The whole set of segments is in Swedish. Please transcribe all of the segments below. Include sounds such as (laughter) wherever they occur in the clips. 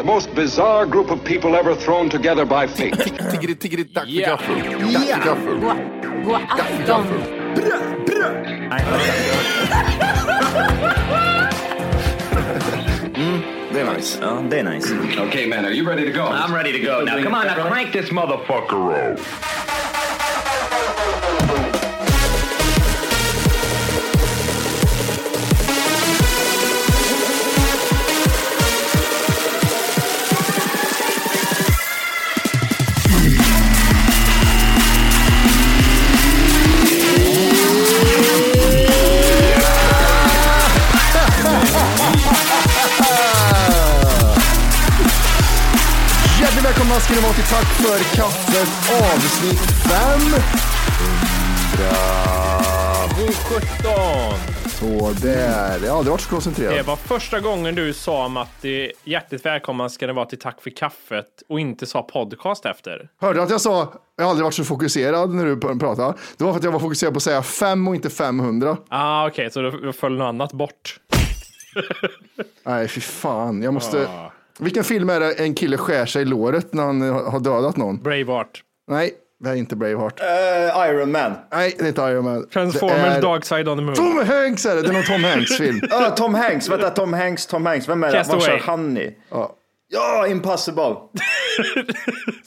The most bizarre group of people ever thrown together by fate. Tiggeri, tiggeri, dack för Ja. gaffel. Dack för gaffel. God afton. Det är nice. Ja, det är nice. okay, man, are you ready to go? I'm ready to go. Now, come on, now crank this motherfucker up. Välkomna ska ni vara till Tack för kaffet avsnitt 5. God 17! Så där. Har aldrig varit så Det koncentrerad. var första gången du sa Matti, hjärtligt välkomna ska det vara till Tack för kaffet och inte sa podcast efter. Hörde du att jag sa jag har aldrig varit så fokuserad när du pratade? Det var för att jag var fokuserad på att säga 5 och inte 500. Ah, okej, så då föll något annat bort. Nej, fy fan. Jag måste... Ah. Vilken film är det en kille skär sig i låret när han har dödat någon? Braveheart. Nej, det är inte Braveheart. Uh, Iron Man. Nej, det är inte Iron Man. Transformers Det är... Dark Side on the Moon. Tom Hanks är det. Det är någon Tom Hanks-film. Ah, (laughs) Tom Hanks. Vänta, Tom Hanks, Tom Hanks. Vem är det? Vad Castaway. kör han i? Ja. Ja, Impossible. (laughs)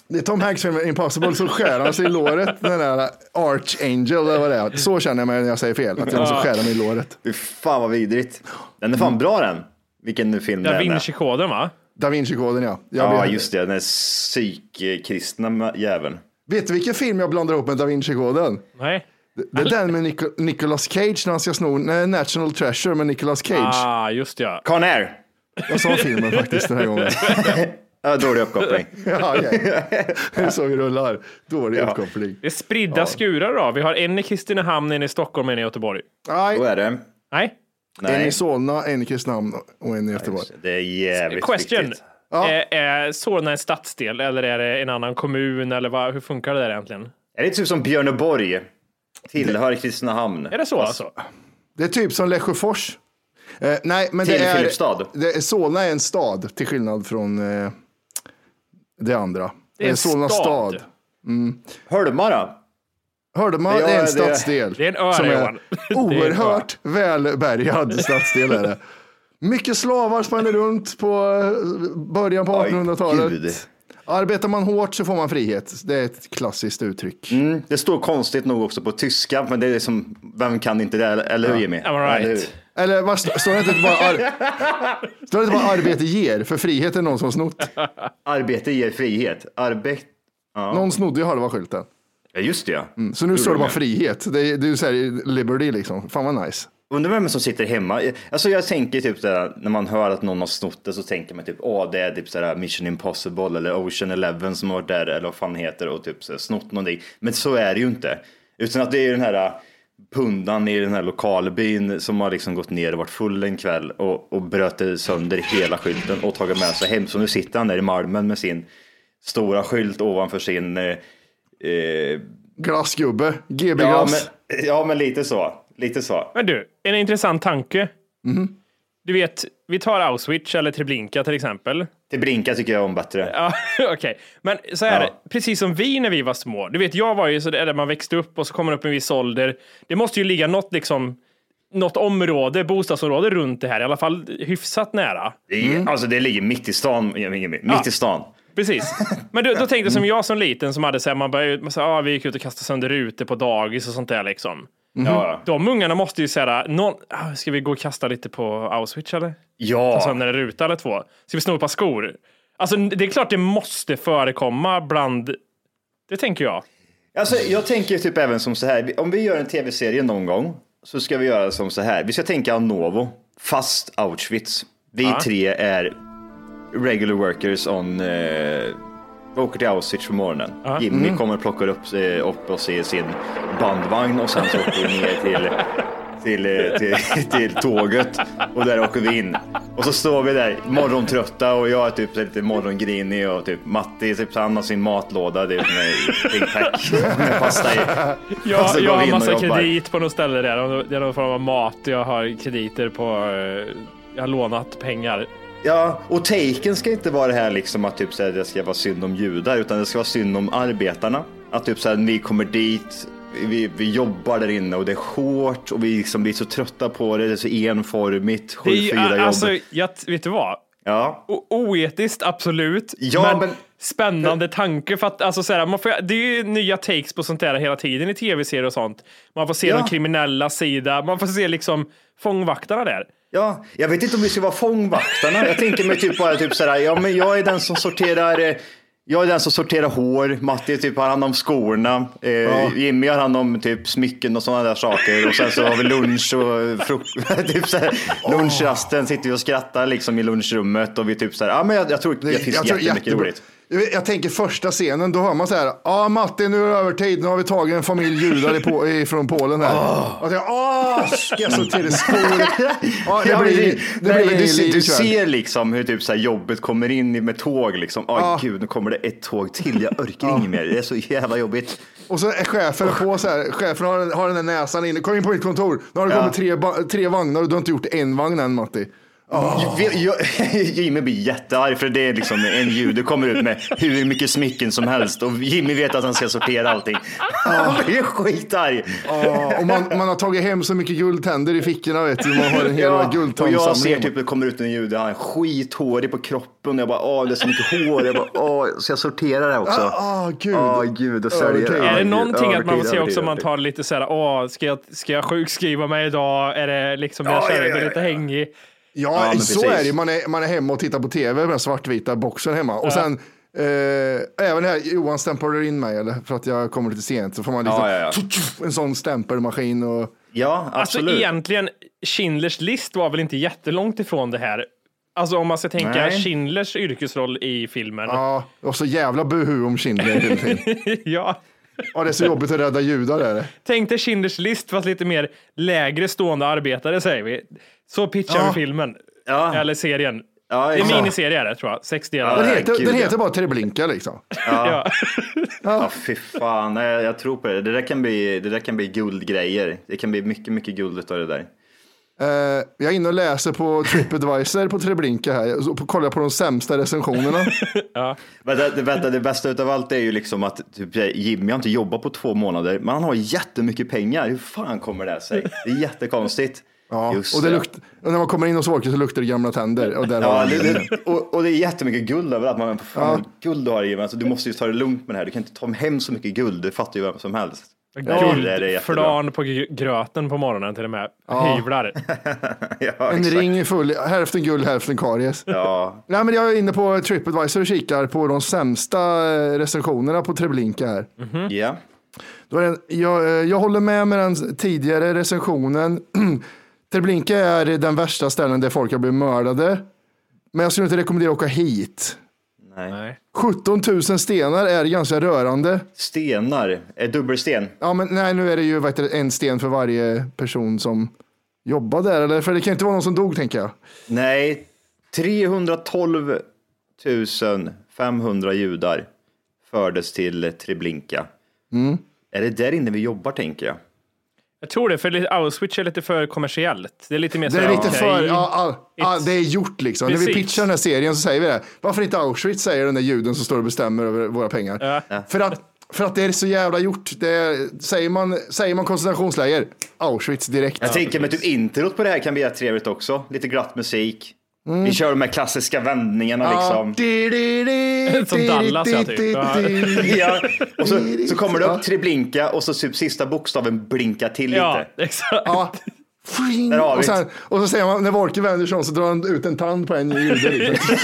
Det är Tom Hanks film Impossible, så skär han sig i låret. Den där Archangel, eller vad det är. Så känner jag mig när jag säger fel. Att jag måste skära mig i låret. Fy fan vad vidrigt. Den är fan bra den. Vilken nu film det Da är med. Vinci-koden va? Da Vinci-koden ja. Jag Ja, just det. Den där psykkristna jäveln. vet du vilken film jag blandar ihop med Da Vinci-koden? Nej. Det är den med Nico- Nicolas Cage när han ska sno National Treasure med Nicolas Cage. Ah, just ja. Con Air. Jag sa filmen faktiskt den här gången. (laughs) Ja, dålig uppkoppling. (laughs) Ja, ja. Det är så vi rullar. Dålig Ja. uppkoppling. Det är spridda skurar då. Vi har en i Kristinehamn, en i Stockholm, en i Göteborg. Nej, Så är det. Nej. En i Nej, Solna, en i Kristinehamn och en i Göteborg. det är jävligt Question. viktigt. Ja. Är, är Solna en stadsdel eller är det en annan kommun eller vad, hur funkar det där egentligen? Är det typ som Björneborg? Tillhör Kristinehamn. Är det så alltså? Det är typ som Lesjöfors. Eh, nej, men det Till är, Filipstad. det är Solna är en stad till skillnad från eh, det andra. Det är en Solna stad. Holmara. Hörde man? Ja, det är en stadsdel. Det är en ö, som är (laughs) oerhört välbärgad stadsdel är det. Mycket slavar spann runt på eh, början på Oj, 1800-talet. gud. Arbetar man hårt så får man frihet. Det är ett klassiskt uttryck. Mm, det står konstigt nog också på tyska, men det är som, vem kan inte det? Eller hur Jimmy? Am I right? Eller? Eller vad stå- står det inte bara, ar- (laughs) står det inte bara arbete ger? För frihet är någon som snott. Arbete ger frihet. Arbete... Någon snodde ju halva skylten. Ja, just det ja. Så nu står det bara frihet. Det är, det är så här liberty liksom. Fan vad nice. Undrar vem som sitter hemma. Alltså jag tänker typ såhär, när man hör att någon har snott det så tänker man typ, åh det är typ såhär Mission Impossible eller Ocean Eleven som har varit där eller vad fan heter och typ såhär, snott någonting. Men så är det ju inte. Utan att det är den här äh, pundan i den här lokalbyn som har liksom gått ner och varit full en kväll och, och bröt sönder hela skylten och tagit med sig hem. Så nu sitter han där i Malmen med sin stora skylt ovanför sin eh, Glassgubbe. GB ja, men, ja men lite så. Lite så. Men du, en intressant tanke. Mhm. Du vet, vi tar Auschwitz eller Treblinka till exempel. Till Brinka tycker jag om bättre. (laughs) Ja, okej. Men så här, Ja. precis som vi när vi var små. Du vet, jag var ju så där man växte upp och så kommer man upp en viss ålder. Det måste ju ligga något liksom något område, bostadsområde runt det här, i alla fall hyfsat nära. Det, är, alltså, det ligger mitt i stan. Mitt Ja. i stan. Precis. Men då, då tänkte jag som jag som liten som hade så här, man började, man sa, ah, vi gick ut och kastade sönder rutor på dagis och sånt där liksom. Ja. De ungarna måste ju säga, någon, ah, ska vi gå och kasta lite på Auschwitz eller? Ta Ja. sönder en ruta eller två? Ska vi sno ett par skor? Alltså det är klart det måste förekomma bland, det tänker jag. Alltså, jag tänker typ även som så här. Om vi gör en tv-serie någon gång så ska vi göra som så här. Vi ska tänka Novo, fast Auschwitz. Vi Ja. tre är regular workers on... Eh, åker till Auschwitz på morgonen. Jimmy kommer och plockar upp, eh, upp oss i sin bandvagn och sen så åker vi ner till, till, eh, till, (laughs) till tåget och där åker vi in. Och så står vi där morgontrötta och jag är typ lite morgongrinig och typ Matti typ han har sin matlåda det är med Big Pack med pasta i. Och Jag, så jag har och massa kredit på något ställe där. Det är någon form av mat. Jag har krediter på, eh, jag har lånat pengar. Ja, och taken ska inte vara det här liksom att typ så här, det ska vara synd om judar, utan det ska vara synd om arbetarna. Att typ så här, vi kommer dit, vi, vi jobbar där inne och det är hårt och vi liksom blir så trötta på det, det är så enformigt, Det är ju, 7-4 jobb. alltså, jag, vet du vad? ja. O- oetiskt, absolut. Ja, men, men- spännande tanke för att alltså, så här, man får, det är ju nya takes på sånt där hela tiden i tv-serier och sånt. Man får se Ja. den kriminella sida, man får se liksom fångvaktarna där. Ja, jag vet inte om vi ska vara fångvaktarna. Jag tänker mig typ bara typ så här, ja men jag är den som sorterar eh, jag är den som sorterar hår, Matti typ har hand om skorna, eh, Jimmy har hand om typ smycken och sådana där saker och sen så har vi lunch och frukost. (laughs) typ här, lunchrasten sitter vi och skrattar liksom i lunchrummet och vi typ så här, ja men jag, jag tror det finns Jag tror jättemycket jättebra. roligt. Jag, tänker första scenen, då hör man så här, ja ah, Matti nu är det övertid, nu har vi tagit en familj judar på, ifrån Polen här. Och jag, åh, ska jag sortera (laughs) skor? Ja, det blir, det- blir du, ser- du ser liksom hur typ så här jobbet kommer in med tåg liksom. Oj Ja. gud, nu kommer det ett tåg till. Jag orkar inget mer. Det är så jävla jobbigt. Och så är chefen på så här, chefen har, har den där näsan inne, kom in på mitt kontor, nu har det Ja. kommit tre, tre vagnar och du har inte gjort en vagn än Matti. Jag, (laughs) Jimmy blir jättearg för det är liksom en jude kommer ut med hur mycket smycken som helst och Jimmy vet att han ska sortera allting. Han blir skitarg. Ja, och man, man har tagit hem så mycket guldtänder i fickorna vet du, man har en hel Ja, och jag ser typ det kommer ut en jude, han är skithårig på kroppen. Jag bara, åh det är så mycket hår. Jag bara, åh, så jag sorterar det också. Ah, gud. Åh gud, och säljer. Ja, är det någonting att man får se också om man tar lite så här, åh, ska jag, ska jag sjukskriva mig idag? Är det liksom, jag Ja, känner mig lite hängig. Ja, men så precis. är det. Man är, man är hemma och tittar på tv med den svartvita boxen hemma. Och sen, eh, även här, Johan stämplar in mig eller, för att jag kommer lite sent. Så får man liksom, Ja, ja, ja. en sån stämpelmaskin. Och, Ja, Alltså absolut. egentligen, Schindlers list var väl inte jättelångt ifrån det här. Alltså om man ska tänka Nej. Schindlers yrkesroll i filmen. ja, och så jävla buhu om Schindler (laughs) ja. Ja, det är så jobbigt att rädda judar är det. Tänk dig Schindlers list fast lite mer lägre stående arbetare säger vi. Så pitchar Ja. vi filmen. Ja. Eller serien. Ja, det är en miniserie är det tror jag. Sex delar. Ja, Den heter, gud, den ja. heter bara Treblinka liksom. (laughs) Ja. Ja, fy fan. Nej, jag tror på det. Det där kan bli, det där kan bli guldgrejer. Det kan bli mycket, mycket guld av det där. Eh, jag är inne och läser på Tripadvisor på Treblinka här och kollar på de sämsta recensionerna. (laughs) Vänta, det, vänta, det bästa utav allt är ju liksom att typ, Jimmy har inte jobbat på två månader, men han har jättemycket pengar. Hur fan kommer det sig? Det är jättekonstigt. Ja, Just och, det lukt, och när man kommer in hos Walker så luktar det gamla tänder. Och där Ja, det, det. och, och det är jättemycket guld överallt. Man, fan, vad guld du har Jimmy. Alltså, du måste ju ta det lugnt med det här. Du kan inte ta hem så mycket guld. Det fattar ju vem som helst. Nej, det är jättebra. Flan på gr- gröten på morgonen till och med. Hyvlar. (laughs) Ja, En ring full, hälften guld, hälften karies. Ja, Nej, men jag är inne på Tripadvisor och kikar på de sämsta eh, recensionerna på Treblinka här. ja. Då är det, jag, eh, jag håller med med den tidigare recensionen. (clears throat) Treblinka är den värsta ställen där folk har blivit mördade. Men jag skulle inte rekommendera att åka hit. Nej. 17 000 stenar är ganska rörande. Stenar. Är dubbelsten? Ja, men nej, nu är det ju heter det, en sten för varje person som jobbar där. Eller? För det kan inte vara någon som dog, tänker jag. Nej, 312 500 judar fördes till Treblinka. Mm. Är det där inne vi jobbar tänker jag? Jag tror det, för Auschwitz är lite för kommersiellt. Det är lite mer så Det är lite okej. för, ja, all, all, It's- det är gjort liksom. När vi Precis. pitchar den här serien så säger vi det. Varför inte Auschwitz, säger den där juden som står och bestämmer över våra pengar. För att För att det är så jävla gjort. Det är, säger, man, säger man koncentrationsläger, Auschwitz direkt. Jag tänker mig typ introt på det här kan bli jävligt trevligt också. Lite glatt musik. Mm. Vi kör de här klassiska vändningarna liksom. Di, (laughs) di, Som Dallas, ja, typ. Ja. Ja, och så, så kommer det upp tre blinka och så typ sista bokstaven blinkar till Ja, lite. exakt. Ja. Där har vi Och, sen, och så säger man, när Wolke vänder sig om så drar han ut en tand på en jude. Liksom.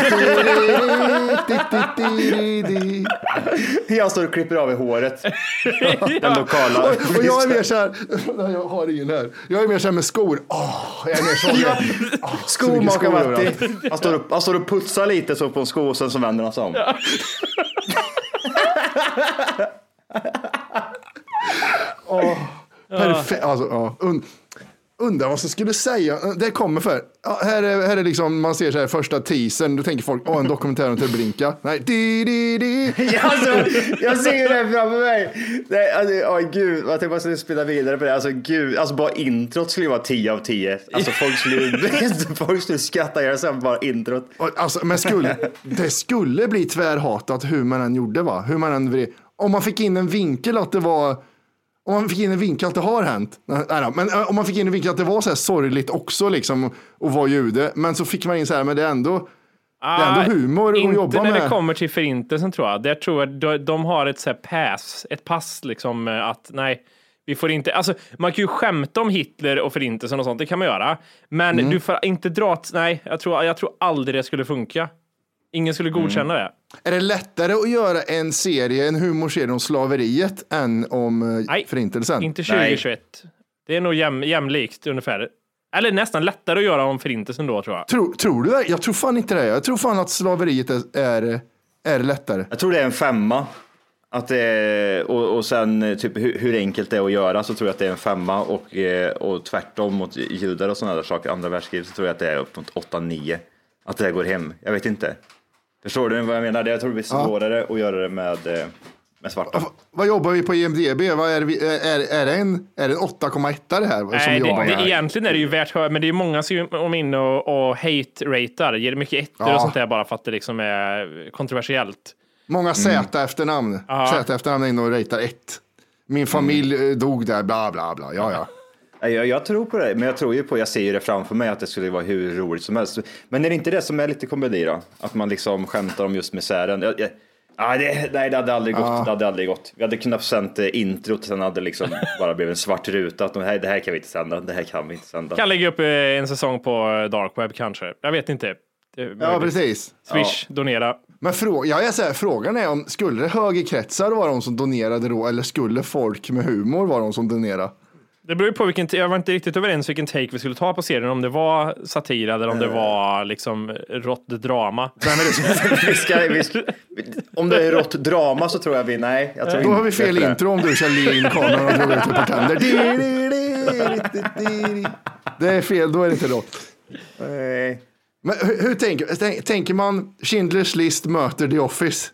(laughs) Jag står och klipper av i håret. (laughs) Den lokala. och, och jag är mer så här, nej, (laughs) jag har ingen här. Jag är mer så här med skor. Åh, jag är mer så. Ja. skor Skomakar-Matti. överallt. Han står, upp, han står och putsar lite så på en sko och sen så vänder han sig om. Perfekt. Alltså, ja. Und, undrar vad som skulle säga. Det kommer för. Ja, här, är, här är liksom, man ser så här första teasern. Då tänker folk, åh en dokumentär om Treblinka. Nej, di, di, di. (laughs) Alltså, jag ser det framför mig. Nej, alltså, åh, gud, jag tänkte bara skulle spela vidare på det. Alltså, gud, alltså bara introt skulle ju vara 10 av 10. Alltså folk skulle, (laughs) (laughs) folk skulle skratta ihjäl sig bara introt. Alltså, men skulle, det skulle bli tvärhatat hur man än gjorde va? Hur man än, vred- om man fick in en vinkel att det var om man fick in en vinkel att det har hänt. Nej, men eh, om man fick in en vinkel att det var så här sorgligt också liksom att vara jude. Men så fick man in så här, men det är ändå, det är ändå humor att jobba Inte när med. det kommer till förintelsen tror jag. Där tror jag de, de har ett så här pass, ett pass liksom eh, att nej, vi får inte, alltså man kan ju skämta om Hitler och förintelsen och sånt, det kan man göra. Men Mm. du får inte dra, nej, jag tror, jag tror aldrig det skulle funka. Ingen skulle godkänna det. Är det lättare att göra en serie, en humorserie om slaveriet än om eh, Nej, förintelsen? Inte Nej. 2021. Det är nog jäm, jämlikt ungefär. Eller nästan lättare att göra om förintelsen då tror jag. Tror, tror du det? Jag tror fan inte det. Jag tror fan att slaveriet är, är, är lättare. Jag tror det är en femma. Att det är, och, och sen eh, typ hur, hur enkelt det är att göra så tror jag att det är en femma och, eh, och tvärtom mot judar och sådana där saker, andra världskriget så tror jag att det är upp mot 8-9. Att det går hem. Jag vet inte. Förstår du vad jag menar? Jag tror det blir svårare att göra det med, eh, med svarta. Vad jobbar vi på IMDB? Vad är, vi, är, är det en, är det en 8,1 det här? som Nej, det, jobbar det, egentligen är det ju värt hö- men det är många som är inne och, och hate-ratar, ger mycket ettor Ja. och sånt där bara för att det liksom är kontroversiellt. Många Z efternamn. Ja. Z efternamn är inne och ratear ett. Min familj eh, dog där, bla bla bla. Ja, ja. Jag, jag tror på det, men jag tror ju på, jag ser ju det framför mig att det skulle vara hur roligt som helst. Men är det inte det som är lite komedi då? Att man liksom skämtar om just misären? Jag, jag, ah, det, nej, det hade aldrig gått. Det hade aldrig gått. Vi hade kunnat sänt eh, introt, sen hade det liksom bara blivit en svart ruta. Att de här, det här kan vi inte sända, det här kan vi inte sända. Kan lägga upp eh, en säsong på eh, dark web kanske. Jag vet inte. Ja precis. Swish, donera. Men frå, jag är så här, frågan är om skulle det högerkretsar vara de som donerade då eller skulle folk med humor vara de som donerade? Det beror ju på vilken, jag var inte riktigt överens vilken take vi skulle ta på serien, om det var satir eller om det Eh. var liksom rått drama. (laughs) vi ska, vi ska, om det är rått drama så tror jag vi, nej. Jag tror Då har vi fel intro om du kör in kameran och drar ut ett par tänder. Det är fel, då är det inte rått. Nej. Men hur, hur tänker, tänk, tänker man Schindler's list möter The Office?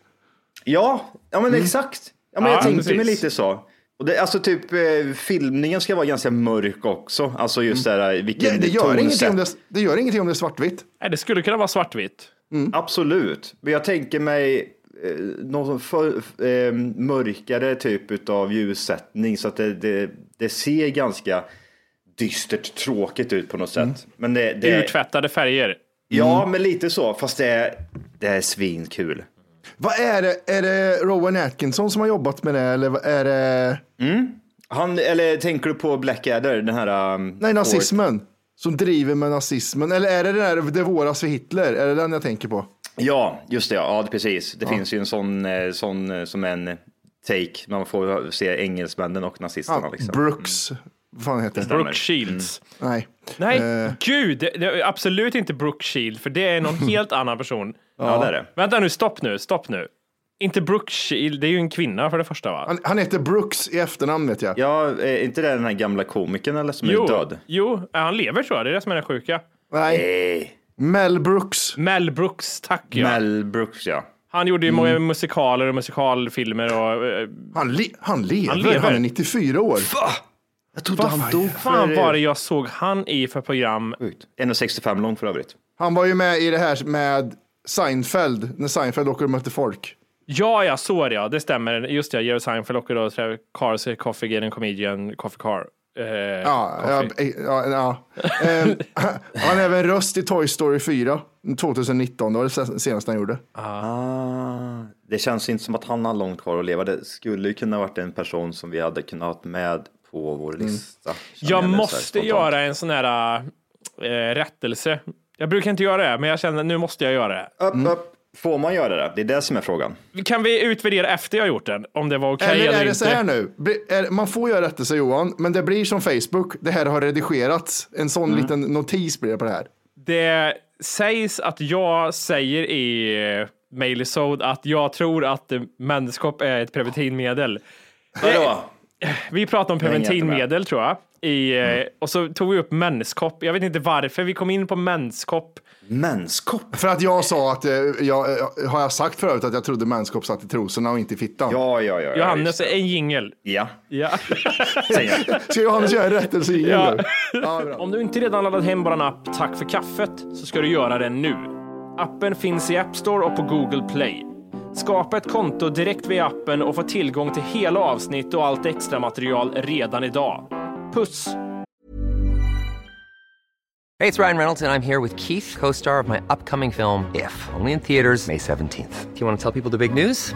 Ja, ja men exakt. Ja, men Ja, jag tänkte mig lite så. Och det, alltså typ eh, filmningen ska vara ganska mörk också. Alltså just det här vilken Ja, det, gör ingenting om det, det gör ingenting om det är svartvitt. Nej, det skulle kunna vara svartvitt. Absolut. Men jag tänker mig eh, någon för, eh, mörkare typ av ljussättning så att det, det, det ser ganska dystert tråkigt ut på något sätt. Men det, det, Urtvättade färger. ja, men lite så. Fast det är, det är svinkul. Vad är det? Är det Rowan Atkinson som har jobbat med det eller är det? Han, eller tänker du på Blackadder? Den här... Um, Nej, nazismen. Som driver med nazismen. Eller är det den där Det våras för Hitler? Är det den jag tänker på? Ja, just det. Ja, precis. Det finns ju en sån, eh, sån eh, som en take. Man får se engelsmännen och nazisterna. Ja, liksom. Brooks. Vad fan heter det? Brooke Shields. Nej. Nej, Eh. gud, det, det är absolut inte Brooke Shield, för det är någon (laughs) helt annan person. Ja, det är det. Vänta nu, stopp nu, stopp nu. Inte Brooke Shield, det är ju en kvinna för det första va? Han, han heter Brooks i efternamn vet jag. Ja, är inte det den här gamla komikern eller som är jo, död? jo, han lever tror jag, det är det som är det sjuka. Nej. Nej. Mel Brooks. Mel Brooks, tack ja. Mel Brooks, ja. Han gjorde ju många musikaler och musikalfilmer och... eh, Han, le, han, lever. han lever. är 94 år. Jag trodde Vad han dog. fan var det jag såg han i för program? Sjukt. 1,65 lång för övrigt. Han var ju med i det här med Seinfeld. När Seinfeld åker och möter folk. Ja, ja, så är det ja. Det stämmer. Just det, Jerry Seinfeld och då Trevor Cars, Coffee Getting Comedian, Coffee Car. Eh, Ja, ja, Coffee. ja, ja. Eh, (laughs) han är även röst i Toy Story 4 2019. Det var det senaste han gjorde. Ah, det känns inte som att han har långt kvar att leva. Det skulle ju kunna varit en person som vi hade kunnat ha med på vår lista. känner Jag här måste göra en sån här äh, rättelse. Jag brukar inte göra det, men jag känner att nu måste jag göra det. Upp, upp. Får man göra det? Det är det som är frågan. Kan vi utvärdera efter jag gjort den? Om det var okej Eller eller, är det så här nu? Man får göra rättelse Johan, men det blir som Facebook. Det här har redigerats. En sån Mm. liten notis blir det på det här. Det sägs att jag säger i eh, Mailisod att jag tror att menskopp är ett preventivmedel. Vadå? Vi pratade om preventivmedel tror jag. I, eh, Och så tog vi upp menskopp. Jag vet inte varför vi kom in på menskopp. Menskopp? För att jag sa att, eh, jag, eh, har jag sagt förut att jag trodde mänskap satt i trosorna och inte i fittan? Ja, ja, ja. ja, Johannes, det. en jingel. Ja, Ja. (laughs) Ska Johannes göra en rättelse igen Ja. Ja. Om du inte redan laddat hem vår app Tack för kaffet så ska du göra det nu. Appen finns i App Store och på Google Play. Skapa ett konto direkt via appen och få tillgång till hela avsnitt och allt extra material redan idag. Puss! Hej, det är Ryan Reynolds, och jag är här med Keith, co star of my upcoming film, If, only in theaters, May 17th. Do you want to tell people the big news?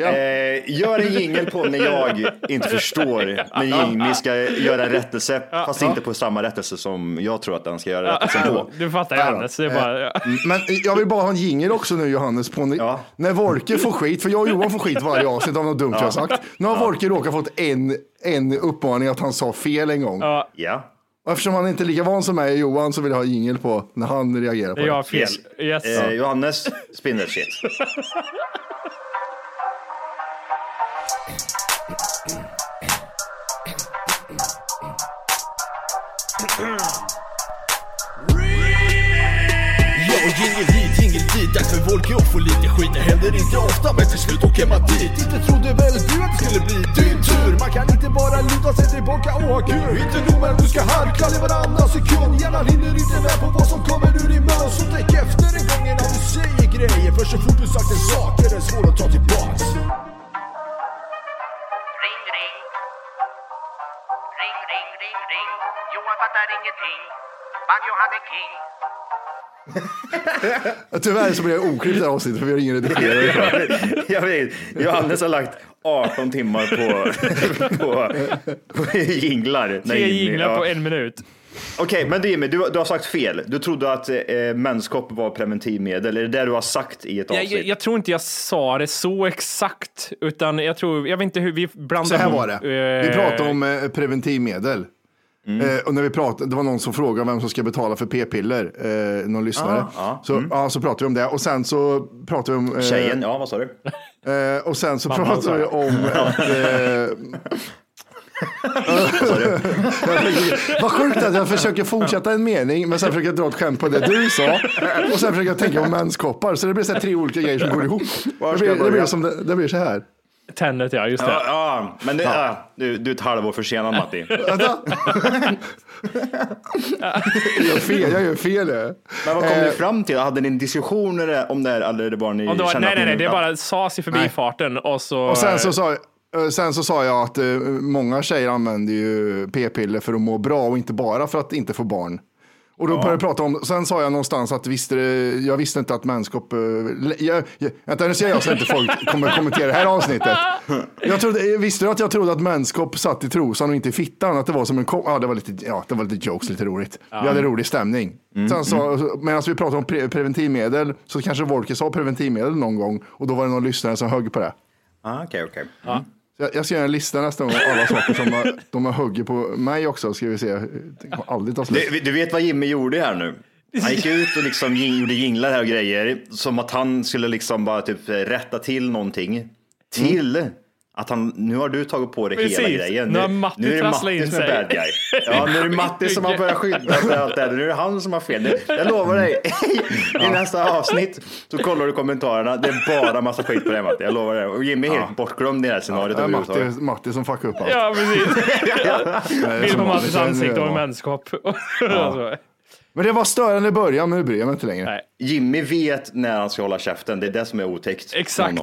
Ja. Eh, gör en jingel på när jag inte förstår när Jimmy ska göra en rättelse, fast inte på samma rättelse som jag tror att han ska göra rättelsen på. Du fattar. Johannes. Det är bara, ja. Men jag vill bara ha en jingel också nu Johannes på när, Ja. när Wolke får skit, för jag och Johan får skit varje avsnitt av något dumt jag har sagt. Nu har Wolke råkat fått en, en uppmaning att han sa fel en gång. Ja. Och eftersom han inte är lika van som mig Johan så vill jag ha jingel på när han reagerar på jag har det. fel. Yes. Yes. Eh, Johannes, spindel shit. (laughs) Ja, jingel hit, jingel dit, dags för Volke att få lite skit. Det händer inte ofta men till slut åker man dit. Inte trodde väl du att det skulle bli din tur? Man kan inte bara luta sig tillbaka och ha kul. Inte nog med att du ska harkla dig varannan sekund. Hjärnan hinner inte med på vad som kommer ur din mun. Så tänk efter en gång innan du säger grejer. För så fort du sagt en sak är det svårt att ta tillbaks. Tyvärr så blir jag oklippt det här avsnittet för vi har ingen redigerare. Jag vet, Johannes har lagt 18 timmar på, på, på jinglar. Tre jinglar ja. på en minut. Okej, men du Jimmy, du, du har sagt fel. Du trodde att eh, menskopp var preventivmedel. Är det det du har sagt i ett avsnitt? jag, jag tror inte jag sa det så exakt, utan jag tror, jag vet inte hur vi blandade Så här var det. Vi eh, pratade om eh, preventivmedel. Eh, och när vi pratade, det var någon som frågade vem som ska betala för p-piller, eh, någon lyssnare. så, ja, så pratade vi om det. Och sen så pratade vi om... Eh, Tjejen, ja vad sa du? Eh, och sen så Mamma, pratade vi om (laughs) att... Eh, (laughs) Vad sjukt att jag försöker fortsätta en mening men sen försöker jag dra ett skämt på det du sa. Och sen försöker jag tänka på menskoppar så det blir så här tre olika grejer som går ihop. Det blir, det, blir som det, det blir så här. Tennet, ja, just det. Ja, ja men det, ja. du, du är ett halvår försenad Matti. Vänta. (laughs) (laughs) jag gör fel, jag gör fel. Men vad kom Eh, ni fram till? Hade ni en diskussion om det här, eller det bara ni det var, nej, nej, nej, det ja. bara sades i förbifarten och så... Och sen så sa eh, Sen så sa jag att eh, många tjejer använder ju p-piller för att må bra och inte bara för att inte få barn. Och då började jag prata om, sen sa jag någonstans att visste, jag visste inte att mänskap, eh, jag, jag, vänta nu ser jag så att inte folk kommer kommentera det här avsnittet. Jag trodde, visste du att jag trodde att mänskap satt i trosan och inte i fittan? Att det var som en kom, ja det var lite, ja det var lite jokes, lite roligt. Vi hade rolig stämning. Sen så, medan vi pratade om pre, preventivmedel så kanske Wolke sa preventivmedel någon gång och då var det någon lyssnare som högg på det. Ah, Okej, okej. Så jag, jag ska göra en lista nästa gång av alla saker som har- de har huggit på mig också. Ska vi se. Det kommer aldrig ta slut. Du, du vet vad Jimmy gjorde här nu? Han gick ut och liksom gjorde jinglar här och grejer. Som att han skulle liksom bara typ rätta till någonting. Till att han, nu har du tagit på dig hela Precis. grejen. Nu har Matti nu är det trasslat in Matti som är sig. bad guy. Ja, nu är det (laughs) Matti som har börjat skydda sig. och allt det här. Nu är det han som har fel. Nu- Jag lovar dig, (laughs) i nästa avsnitt så kollar du kommentarerna. Det är bara massa skit på det Matti. Jag lovar det. Och Jimmy är helt bortglömd i det här scenariot Det är Matti. Matti som fuckar upp allt. Ja, precis. (laughs) Bild på. Mattis ansikte och Ja. mänskap. Alltså, Men det var störande i början, men nu bryr jag mig inte längre. Nej. Jimmy vet när han ska hålla käften. Det är det som är otäckt. med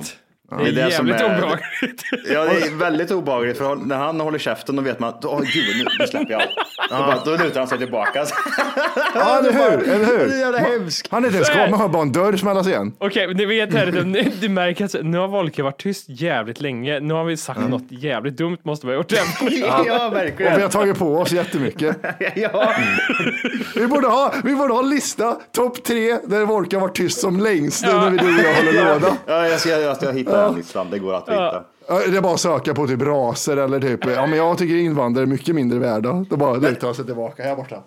Exakt. Det är, Det är det jävligt är- obehagligt. Ja, det är väldigt obehagligt för när han håller käften då vet man att gud, nu, nu släpper jag allt. Då, bara, då lutar han sig tillbaka. Ja, (laughs) eller hur? Eller hur? Det är jävla hemskt. Han är inte ens skadad, man hör bara en dörr smällas igen. Okej, men ni vet här, du, du märker att nu har Volke varit tyst jävligt länge. Nu har vi sagt något jävligt dumt måste vi ha gjort. (laughs) Ja, Och vi verkligen. har tagit på oss jättemycket. (laughs) Ja. Vi borde ha, vi borde ha en lista, topp tre, där Wolke har varit tyst som längst nu när vi du och jag håller låda. Ja, jag ska, jag ska hitta listan. Det går att hitta. Ja, Det är bara att söka på typ raser eller typ, ja men jag tycker invandrare är mycket mindre värda. Då bara lutar han sig tillbaka här borta.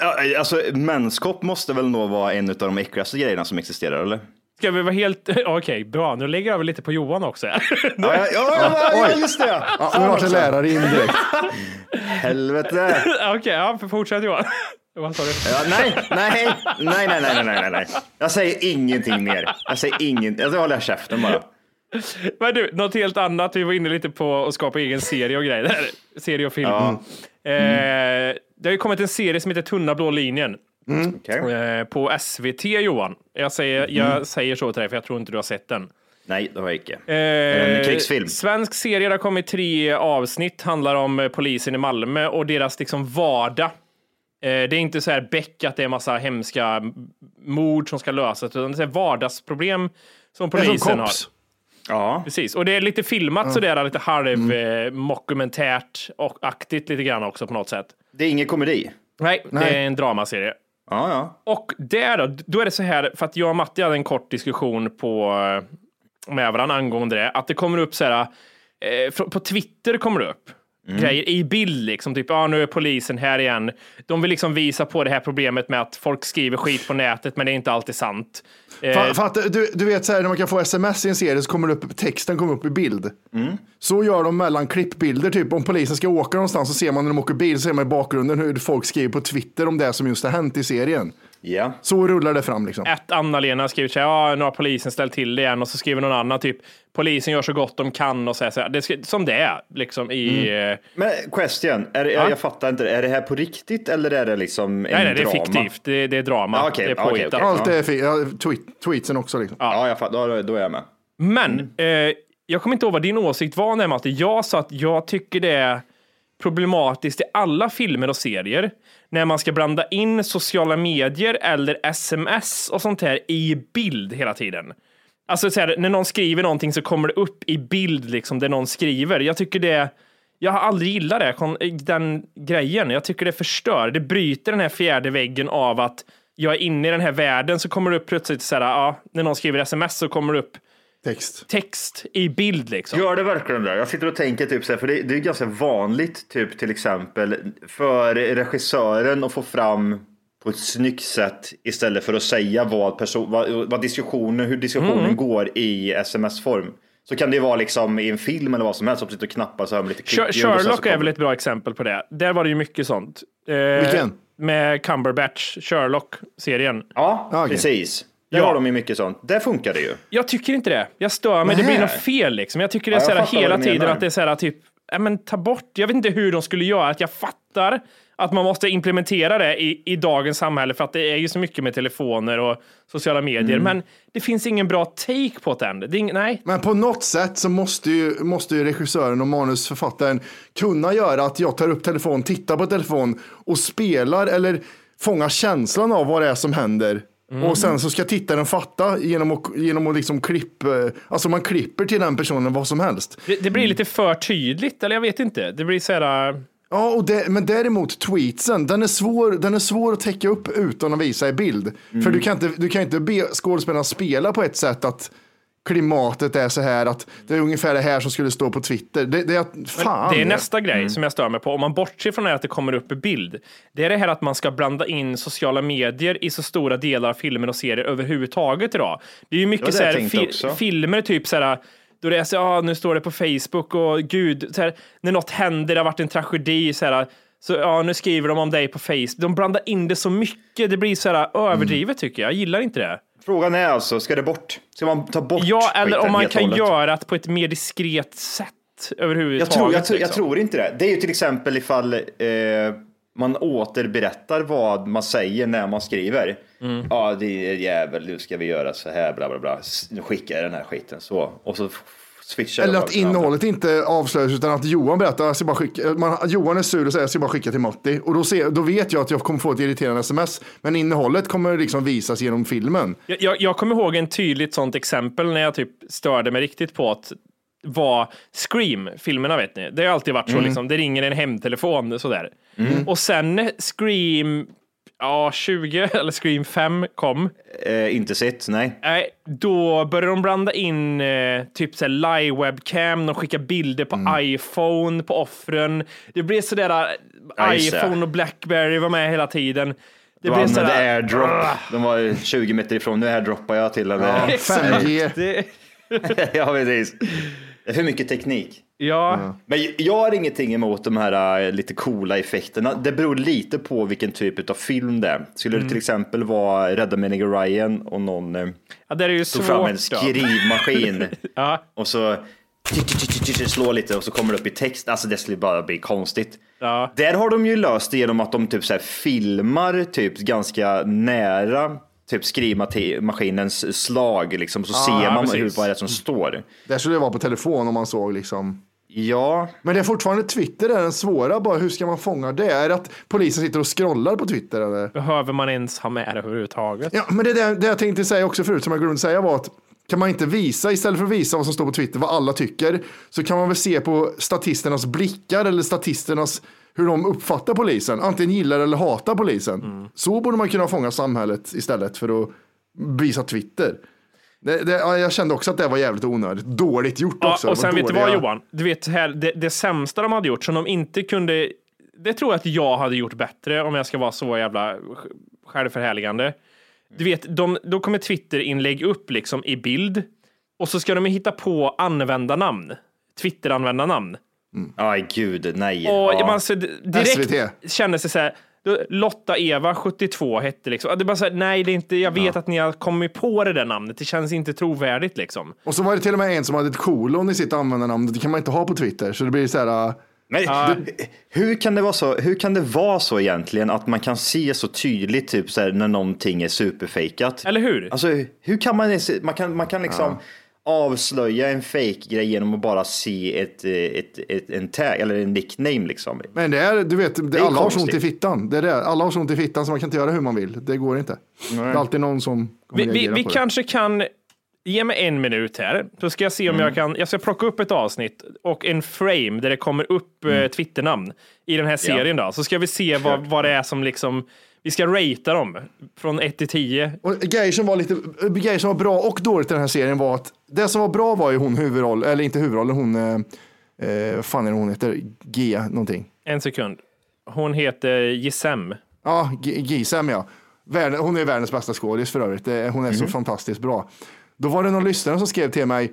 Ja, Alltså, mänskop måste väl nog vara en av de äckligaste grejerna som existerar, eller? Ska vi vara helt... (laughs) Okej, bra. Nu lägger jag över lite på Johan också. (laughs) Ja, ja, ja, ja just det. Ja, nu vart det lärare in direkt. (laughs) Helvete. Okej, ja, för fortsätt Johan. Vad sa du? Ja, nej, nej, nej, nej, nej, nej, nej, nej. Jag säger ingenting mer. Jag säger ingenting. Jag håller käften bara. (laughs) Men du, något helt annat. Vi var inne lite på att skapa egen serie och grejer. Serie och film. Ja. Eh, det har ju kommit en serie som heter Tunna blå linjen. Okej. Eh, på SVT Johan. Jag säger, jag säger så till dig för jag tror inte du har sett den. Nej, det har jag icke. Eh, En krigsfilm. Svensk serie, det har kommit tre avsnitt, handlar om eh, polisen i Malmö och deras liksom vardag. Eh, det är inte så här Beck att det är massa hemska mord som ska lösas, utan det är vardagsproblem som polisen har. Ja. Precis, och det är lite filmat sådär, lite halv eh, mockumentärt och aktigt lite grann också på något sätt. Det är ingen komedi. Nej, det Nej. är en dramaserie. Ja, ja. Och där då, då är det så här, för att jag och Matti hade en kort diskussion på, eh, med varandra angående det, att det kommer upp så här, eh, på Twitter kommer det upp grejer i bild, liksom typ, ja nu är polisen här igen. De vill liksom visa på det här problemet med att folk skriver skit på nätet, men det är inte alltid sant. Eh, För, för att, du, du vet så här, när man kan få sms i en serie så kommer det upp, texten kommer upp i bild. Så gör de mellan klippbilder, typ om polisen ska åka någonstans så ser man när de åker bil så ser man i bakgrunden hur folk skriver på Twitter om det som just har hänt i serien. Ja. Så rullar det fram liksom. ett Anna-Lena skriver så här, ja nu har polisen ställt till det igen och så skriver någon annan typ, polisen gör så gott de kan och så här, så här. Det ska, som det är liksom i, eh, Men question, är Ja. jag fattar inte, är det här på riktigt eller är det liksom en nej, nej det är drama? fiktivt, det, det är drama, Ah, okej, det är påhittat. okej. Allt är fi- ja, tweet, tweetsen också liksom. Ja, jag fattar, då, då är jag med. Men eh, jag kommer inte ihåg vad din åsikt var när Matte. Jag sa att jag tycker det är problematiskt i alla filmer och serier när man ska blanda in sociala medier eller sms och sånt här i bild hela tiden. Alltså så här, när någon skriver någonting så kommer det upp i bild liksom det någon skriver. Jag tycker det jag har aldrig gillat det, den grejen. Jag tycker det förstör. Det bryter den här fjärde väggen av att jag är inne i den här världen så kommer det upp plötsligt så här, ja, när någon skriver sms så kommer det upp Text. text i bild liksom. Gör det verkligen det? Jag sitter och tänker typ så här, för det, det är ganska vanligt typ till exempel för regissören att få fram på ett snyggt sätt istället för att säga vad, person, vad, vad diskussionen, hur diskussionen Mm. går i sms-form. Så kan det ju vara liksom i en film eller vad som helst som sitter och knappar så här med lite så Sherlock är väl ett bra exempel på det. Där var det ju mycket sånt. Eh, Vilken? Med Cumberbatch, Sherlock-serien. Ja, Ah, okej. precis. Där Ja. har de ju mycket sånt. Där funkar det ju. Jag tycker inte det. Jag stör mig. Det blir något fel liksom. Jag tycker det är Ja, så här hela tiden att det är så här typ, ja men ta bort. Jag vet inte hur de skulle göra. Att jag fattar att man måste implementera det i, i dagens samhälle för att det är ju så mycket med telefoner och sociala medier. Mm. Men det finns ingen bra take på det än. Det ing- nej. Men på något sätt så måste ju, måste ju regissören och manusförfattaren kunna göra att jag tar upp telefon, tittar på telefon och spelar eller fånga känslan av vad det är som händer. Mm. Och sen så ska tittaren fatta genom att, genom att liksom klippa, alltså man klipper till den personen vad som helst. Det, det blir lite för tydligt, eller jag vet inte. Det blir så här... äh, Ja, och det, men däremot tweetsen, den är, svår, den är svår att täcka upp utan att visa i bild. För du kan inte, du kan inte be skådespelarna spela på ett sätt att klimatet är så här, att det är ungefär det här som skulle stå på Twitter. Det, det är, fan. Det är nästa grej som jag stör mig på. Om man bortser från det här att det kommer upp i bild. Det är det här att man ska blanda in sociala medier i så stora delar av filmer och serier överhuvudtaget idag. Det är ju mycket det så här, fi- också. filmer, typ så här, då det är så ah, nu står det på Facebook och gud, så här, när något händer, det har varit en tragedi, så här, så ja, nu skriver de om dig på Facebook. De blandar in det så mycket, det blir så här överdrivet tycker jag. Jag gillar inte det. Frågan är alltså, ska det bort? Ska man ta bort Ja, eller om man kan göra det på ett mer diskret sätt Jag överhuvudtaget. jag, tror, jag liksom. tror inte det. Det är ju till exempel ifall eh, man återberättar vad man säger när man skriver. Mm. Ja, det är jävel, nu ska vi göra så här, bla bla bla. Nu skickar jag den här skiten så. Och så switchar Eller att till andra. innehållet inte avslöjas utan att Johan berättar, jag ska bara skicka, man, Johan är sur och säger jag ska bara skicka till Matti. Och då, ser, då vet jag att jag kommer få ett irriterande sms. Men innehållet kommer liksom visas genom filmen. Jag, jag, jag kommer ihåg en tydligt sånt exempel när jag typ störde mig riktigt på att var Scream-filmerna vet ni. Det har alltid varit så Mm. liksom, det ringer en hemtelefon sådär. Mm. Och sen Scream ja, 20 (laughs) eller Scream 5 kom, Eh, inte sett, nej. Nej, då började de blanda in eh, typ så här live webcam, de skickar bilder på Mm. iPhone på offren. Det blev sådär, eh, det. iPhone och Blackberry var med hela tiden. Det De blev använde sådär, airdrop. Ah. De var 20 meter ifrån. Nu airdroppar jag till henne. Ja, 5G. Det, (laughs) ja, precis. Det är för mycket teknik. Ja, Men jag har ingenting emot de här äh, lite coola effekterna. Det beror lite på vilken typ av film det är. Skulle Mm. det till exempel vara Rädda Menig Ryan och någon eh, ja, det är ju tog svårt. fram en skrivmaskin (laughs) Ja, och så slår lite och så kommer det upp i text. Alltså det skulle bara bli konstigt. ja. Där har de ju löst det genom att de typ så här filmar typ ganska nära typ skrivmaskinens slag liksom. Så ser man precis. hur, vad det är som står. Skulle det vara på telefon om man såg liksom. Ja, Men det är fortfarande Twitter är den svåra, bara hur ska man fånga det? Är det att polisen sitter och scrollar på Twitter eller? Behöver man ens ha med det överhuvudtaget? Ja, men det, är det, det jag tänkte säga också förut som jag glömde säga var att kan man inte visa, istället för att visa vad som står på Twitter, vad alla tycker, så kan man väl se på statisternas blickar eller statisternas, hur de uppfattar polisen. Antingen gillar eller hatar polisen. Så borde man kunna fånga samhället istället för att visa Twitter. Det, det, ja, jag kände också att det var jävligt onödigt. Dåligt gjort Ja, också. Och sen vet du vad Johan? Du vet här, det, det sämsta de hade gjort som de inte kunde, det tror jag att jag hade gjort bättre om jag ska vara så jävla självförhärligande. Du vet, de, då kommer Twitter-inlägg upp liksom i bild och så ska de hitta på användarnamn. Twitter-användarnamn. aj gud, nej. Och ja. man så direkt SVT. kände sig så här, Lotta Eva 72 hette liksom. Det bara så här, nej det är inte, jag vet att ni har kommit på det där namnet. Det känns inte trovärdigt liksom. Och så var det till och med en som hade ett kolon i sitt användarnamn. Det kan man inte ha på Twitter. Så det blir så här. Men du, hur, kan det vara så, hur kan det vara så egentligen att man kan se så tydligt typ så här, när någonting är superfejkat? Eller hur? Alltså hur kan man, man kan, man kan liksom avslöja en fake-grej genom att bara se ett, eh, ett, ett, en tag eller en nickname liksom. Men det är, du vet, det, är alla har så ont i konstigt. fittan. Det är det. Alla har så ont i fittan så man kan inte göra hur man vill. Det går inte. Det är alltid någon som kommer Vi, vi, vi på det. kanske kan ge mig en minut här, så ska jag se om Mm. jag kan. Jag ska plocka upp ett avsnitt och en frame där det kommer upp Mm. eh, Twitternamn i den här serien då. Så ska vi se vad, vad det är som liksom. Vi ska ratea dem från 1 till 10. Och grejer som var lite, grejer som var bra och dåligt i den här serien var att det som var bra var ju hon huvudroll, eller inte huvudrollen, hon, eh, eh, vad fan är det hon heter? G någonting. En sekund. Hon heter Gisem. Ja, Gisem ja. Hon är världens bästa skådis för övrigt. Hon är Mhm. så fantastiskt bra. Då var det någon lyssnare som skrev till mig,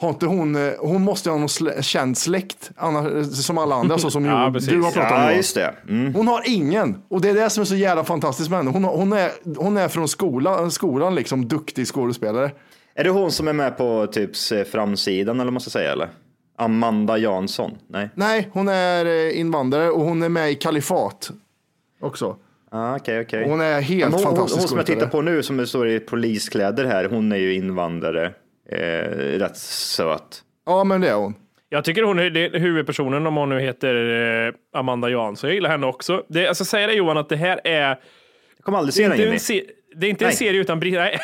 har inte hon, eh, hon måste ha någon slä, känd släkt, annars, som alla andra, så som (laughs) Ja, du har pratat om. Ja, just det. Mm. Hon har ingen. Och det är det som är så jävla fantastiskt med henne. Hon, hon, är, hon är från skolan, skolan liksom duktig skådespelare. Är det hon som är med på typ framsidan eller vad man ska säga eller? Amanda Jansson? Nej. Nej, hon är eh, invandrare och hon är med i Kalifat också. Ah, Okej, okej. Hon är helt hon, hon, fantastisk hon som jag tittar på nu som står i poliskläder här, hon är ju invandrare. Eh, rätt söt. Ja, men det är hon. Jag tycker hon är huvudpersonen om hon nu heter eh, Amanda Jansson. Jag gillar henne också. Det, ska säga det Johan att det här är Jag kommer aldrig Det se är den inte Jimmy. en, se- det är inte en Nej. serie utan brister.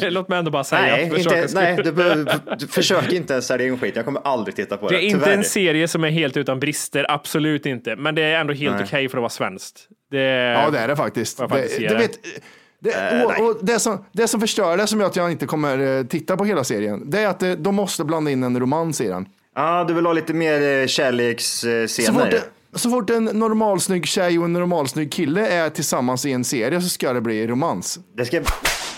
Nej, (laughs) låt mig ändå bara säga. Nej, inte, nej du, behöver- du försök inte ens sälja in skit. Jag kommer aldrig titta på det. Det är inte tyvärr. en serie som är helt utan brister, absolut inte. Men det är ändå helt okej för att vara svenskt. Det, Ja, det är det faktiskt. Jag Det, faktiskt ge du det. vet, det, och, och det, som, det som förstör det, som gör att jag inte kommer eh, titta på hela serien, det är att eh, de måste blanda in en romans i den. Ja, du vill ha lite mer eh, Så kärleksscener. fort, så fort en normalsnygg tjej och en normalsnygg kille är tillsammans i en serie så ska det bli romans. Det ska...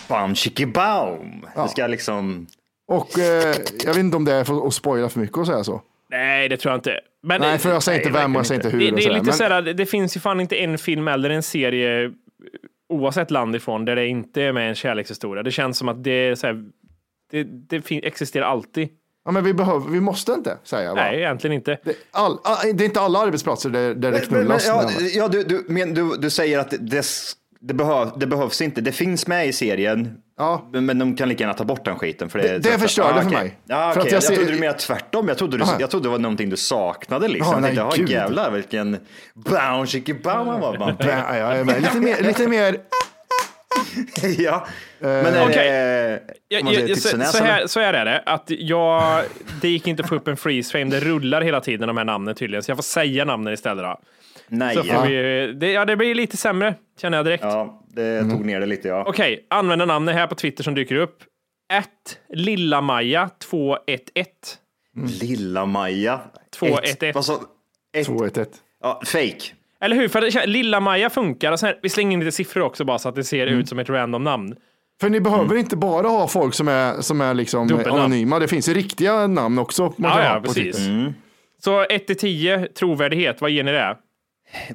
Bam, chicki baum. Det ska liksom... Och eh, jag vet inte om det är för att spoila för mycket att säga så. Nej, det tror jag inte. Men, Nej, för jag säger inte nej, vem och jag säger inte hur. det, det är sådär, lite men- såhär, det, det finns ju fan inte en film eller en serie oavsett land ifrån där det inte är med en kärlekshistoria. Det känns som att det är så här, det, det existerar alltid. Ja, men vi, behöver, vi måste inte säga va? Nej, egentligen inte. Det, all, det är inte alla arbetsplatser där, där det Men, men, knullas. ja, ja, du, du, men, du, du säger att det, det, behöv, det behövs inte. Det finns med i serien. Ja. Men, men de kan lika gärna ta bort den skiten. För det, Det- det förstör det för mig. Ja, För okej. att jag jag, ser- trodde du menade tvärtom. Jag trodde, du, Aha. jag trodde det var någonting du saknade. Liksom. Jag nej, tänkte, "Ja, gud." jävlar vilken bow, chicki bow han var. Man. (laughs) Ja, jag. Lite mer, lite mer (laughs) ja. Men är Okej. det... Jag, jag, så, här, så här är det, att jag, det gick inte att få upp en freeze frame, det rullar hela tiden de här namnen tydligen, så jag får säga namnen istället. Då. Nej. Så får vi, det, ja, det blir lite sämre, känner jag direkt. Ja, det tog ner det lite ja. Okej, använda namnet här på Twitter som dyker upp. 1 Lilla-Maja 211. Lilla Maja. 211. Ett- Vad sa... Ett... 2-1-1. Ja, fake. Eller hur? För Lilla-Maja funkar. Och sen, vi slänger in lite siffror också bara så att det ser Mm. ut som ett random namn. För ni behöver inte bara ha folk som är, som är liksom Dubbelnamn. anonyma. Det finns ju riktiga namn också. Man Ja, ja, precis. Twitter. Så 1 till 10, trovärdighet, vad ger ni det?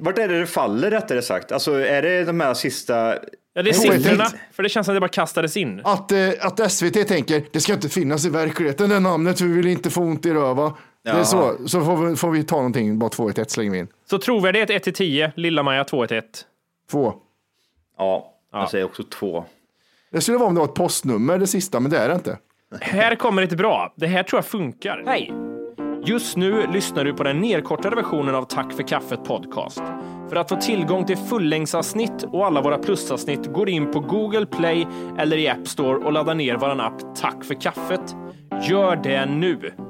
Vart är det det faller rättare sagt? Alltså är det de här sista... Ja, det är siffrorna, för det känns som att det bara kastades in. Att, eh, att SVT tänker det ska inte finnas i verkligheten det namnet, vi vill inte få ont i röva. Det är så, så får vi, får vi ta någonting, bara 2-1-1 slänger vi in. Så trovärdighet 1 till 10, Lilla-Maja 2 till 1. Två. Ja, jag säger också två. Det skulle vara om det var ett postnummer det sista, men det är det inte. Här kommer ett bra. Det här tror jag funkar. Hej! Just nu lyssnar du på den nedkortade versionen av Tack för kaffet podcast. För att få tillgång till fullängdsavsnitt och alla våra plusavsnitt går in på Google Play eller i App Store och laddar ner vår app Tack för kaffet. Gör det nu!